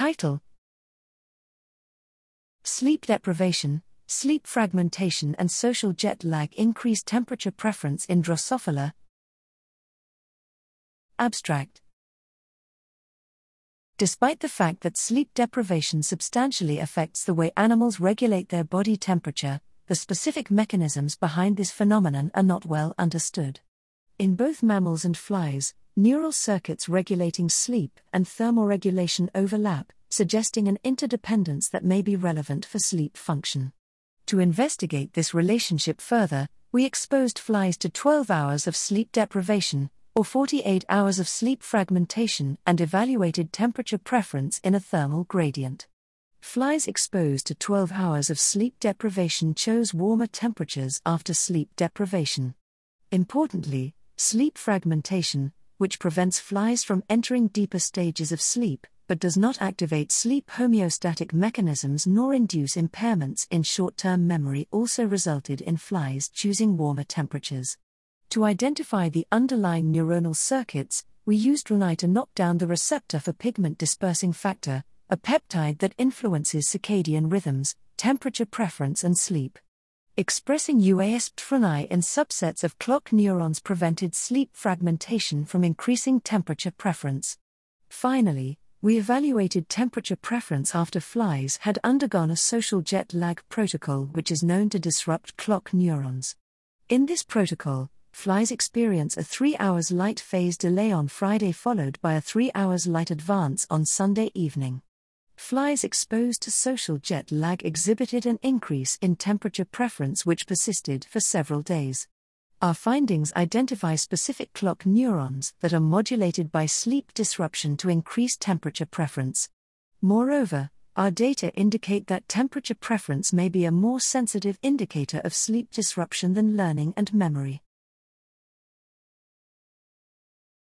Title Sleep deprivation, sleep fragmentation, and social jet lag increase temperature preference in Drosophila. Abstract Despite the fact that sleep deprivation substantially affects the way animals regulate their body temperature, the specific mechanisms behind this phenomenon are not well understood. In both mammals and flies, neural circuits regulating sleep and thermoregulation overlap, suggesting an interdependence that may be relevant for sleep function. To investigate this relationship further, we exposed flies to 12 hours of sleep deprivation, or 48 hours of sleep fragmentation, and evaluated temperature preference in a thermal gradient. Flies exposed to 12 hours of sleep deprivation chose warmer temperatures after sleep deprivation. Importantly, sleep fragmentation, which prevents flies from entering deeper stages of sleep, but does not activate sleep homeostatic mechanisms nor induce impairments in short term memory, also resulted in flies choosing warmer temperatures. To identify the underlying neuronal circuits, we used RNAi to knock down the receptor for pigment dispersing factor, a peptide that influences circadian rhythms, temperature preference, and sleep. Expressing UASP in subsets of clock neurons prevented sleep fragmentation from increasing temperature preference. Finally, we evaluated temperature preference after flies had undergone a social jet lag protocol which is known to disrupt clock neurons. In this protocol, flies experience a 3 hours light phase delay on Friday followed by a 3 hours light advance on Sunday evening. Flies exposed to social jet lag exhibited an increase in temperature preference which persisted for several days. Our findings identify specific clock neurons that are modulated by sleep disruption to increase temperature preference. Moreover, our data indicate that temperature preference may be a more sensitive indicator of sleep disruption than learning and memory.